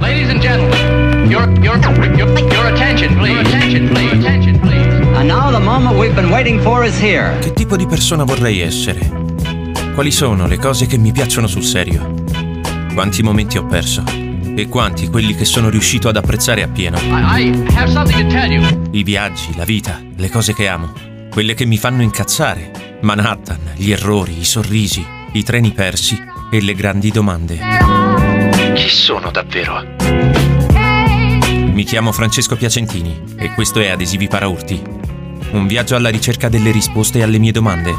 Ladies and gentlemen, your, your, your, your attention, please. Your attention, please. Attention, please. And now the moment we've been waiting for is here. Che tipo di persona vorrei essere? Quali sono le cose che mi piacciono sul serio? Quanti momenti ho perso? E quanti quelli che sono riuscito ad apprezzare appieno? I, I have something to tell you. I viaggi, la vita, le cose che amo, quelle che mi fanno incazzare. Manhattan, gli errori, i sorrisi, i treni persi e le grandi domande. Chi sono davvero? Mi chiamo Francesco Piacentini e questo è Adesivi Paraurti. Un viaggio alla ricerca delle risposte alle mie domande.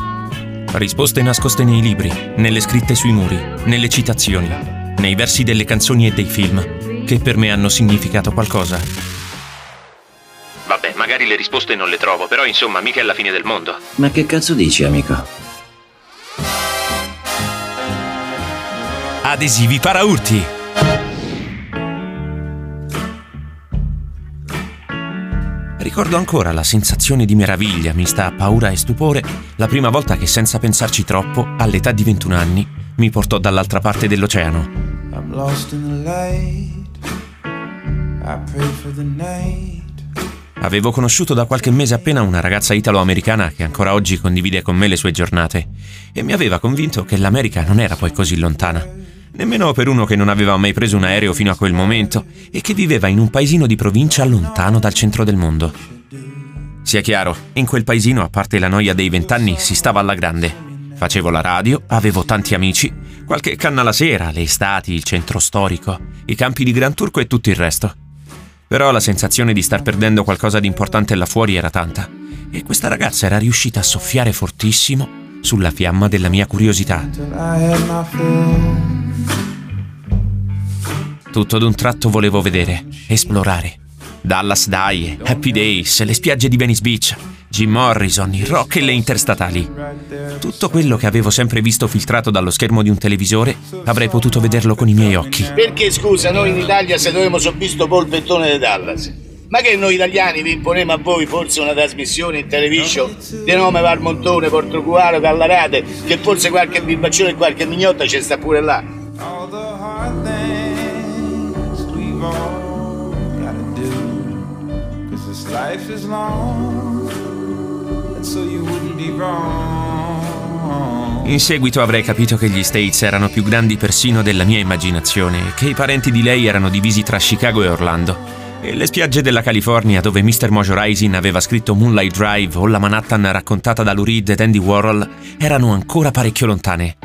Risposte nascoste nei libri, nelle scritte sui muri, nelle citazioni, nei versi delle canzoni e dei film, che per me hanno significato qualcosa. Magari le risposte non le trovo, però insomma, mica è la fine del mondo. Ma che cazzo dici, amico? Adesivi Paraurti! Ricordo ancora la sensazione di meraviglia mista a paura e stupore la prima volta che senza pensarci troppo, all'età di 21 anni, mi portò dall'altra parte dell'oceano. I'm lost in the light. I pray for the night. Avevo conosciuto da qualche mese appena una ragazza italo-americana che ancora oggi condivide con me le sue giornate e mi aveva convinto che l'America non era poi così lontana nemmeno per uno che non aveva mai preso un aereo fino a quel momento e che viveva in un paesino di provincia lontano dal centro del mondo. Sia chiaro, in quel paesino, a parte la noia dei vent'anni, si stava alla grande. Facevo la radio, avevo tanti amici, qualche canna la sera, le estati, il centro storico, i campi di Gran Turco e tutto il resto. Però la sensazione di star perdendo qualcosa di importante là fuori era tanta, e questa ragazza era riuscita a soffiare fortissimo sulla fiamma della mia curiosità. Tutto d'un tratto volevo vedere, esplorare. Dallas Dye, Happy Days, le spiagge di Venice Beach, Jim Morrison, il rock e le interstatali. Tutto quello che avevo sempre visto filtrato dallo schermo di un televisore, avrei potuto vederlo con i miei occhi. Perché scusa, noi in Italia se dovevamo visto polpettone di Dallas? Ma che noi italiani vi imponemo a voi forse una trasmissione in television di nome Valmontone, Portocuaro, Gallarate, che forse qualche birbaccione e qualche mignotta ci sta pure là? In seguito avrei capito che gli States erano più grandi persino della mia immaginazione e che i parenti di lei erano divisi tra Chicago e Orlando e le spiagge della California dove Mr. Mojo Rising aveva scritto Moonlight Drive o la Manhattan raccontata da Lou Reed ed Andy Warhol erano ancora parecchio lontane.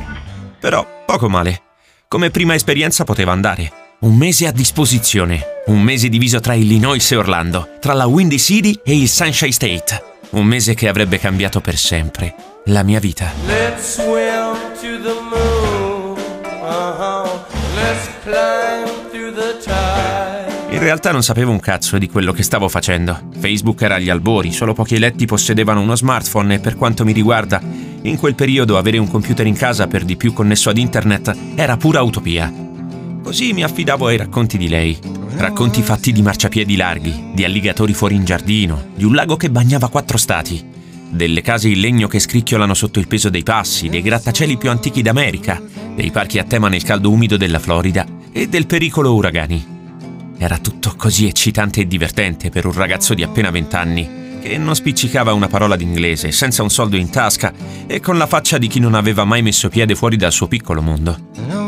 Però poco male. Come prima esperienza poteva andare. Un mese a disposizione. Un mese diviso tra Illinois e Orlando, tra la Windy City e il Sunshine State. Un mese che avrebbe cambiato per sempre la mia vita. Let's swim to the moon. Uh-huh. Let's climb through the tide. In realtà non sapevo un cazzo di quello che stavo facendo. Facebook era agli albori, solo pochi eletti possedevano uno smartphone e per quanto mi riguarda, in quel periodo avere un computer in casa per di più connesso ad internet era pura utopia. Così mi affidavo ai racconti di lei. Racconti fatti di marciapiedi larghi, di alligatori fuori in giardino, di un lago che bagnava quattro stati, delle case in legno che scricchiolano sotto il peso dei passi, dei grattacieli più antichi d'America, dei parchi a tema nel caldo umido della Florida e del pericolo uragani. Era tutto così eccitante e divertente per un ragazzo di appena vent'anni, che non spiccicava una parola d'inglese, senza un soldo in tasca e con la faccia di chi non aveva mai messo piede fuori dal suo piccolo mondo.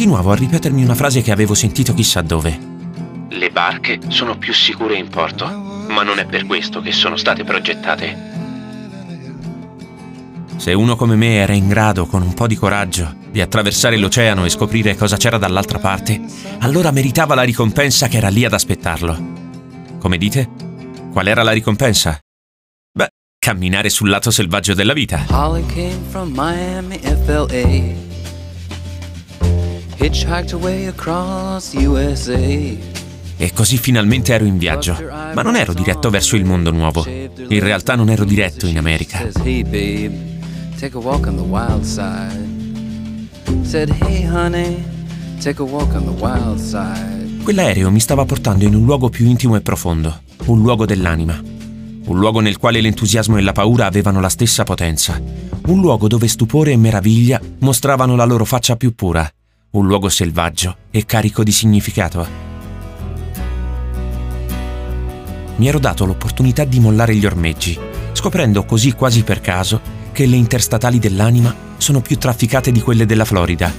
Continuavo a ripetermi una frase che avevo sentito chissà dove. Le barche sono più sicure in porto, ma non è per questo che sono state progettate. Se uno come me era in grado, con un po' di coraggio, di attraversare l'oceano e scoprire cosa c'era dall'altra parte, allora meritava la ricompensa che era lì ad aspettarlo. Come dite? Qual era la ricompensa? Beh, camminare sul lato selvaggio della vita. Holly came from Miami, FLA. E così finalmente ero in viaggio, ma non ero diretto verso il mondo nuovo. In realtà non ero diretto in America. Quell'aereo mi stava portando in un luogo più intimo e profondo, un luogo dell'anima. Un luogo nel quale l'entusiasmo e la paura avevano la stessa potenza. Un luogo dove stupore e meraviglia mostravano la loro faccia più pura. Un luogo selvaggio e carico di significato. mi ero dato l'opportunità di mollare gli ormeggi, scoprendo così quasi per caso che le interstatali dell'anima sono più trafficate di quelle della Florida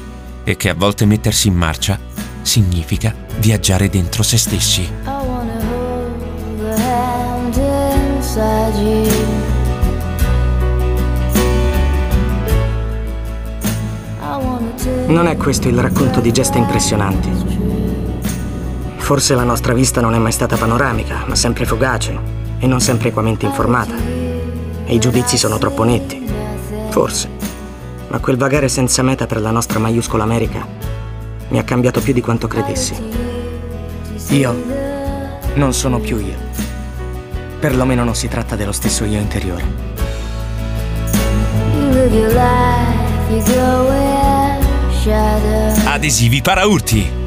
e che a volte mettersi in marcia significa viaggiare dentro se stessi. Non è questo il racconto di gesta impressionanti. Forse la nostra vista non è mai stata panoramica, ma sempre fugace e non sempre equamente informata. E i giudizi sono troppo netti. Forse. Ma quel vagare senza meta per la nostra maiuscola America mi ha cambiato più di quanto credessi. Io non sono più io. Perlomeno non si tratta dello stesso io interiore. Adesivi para urti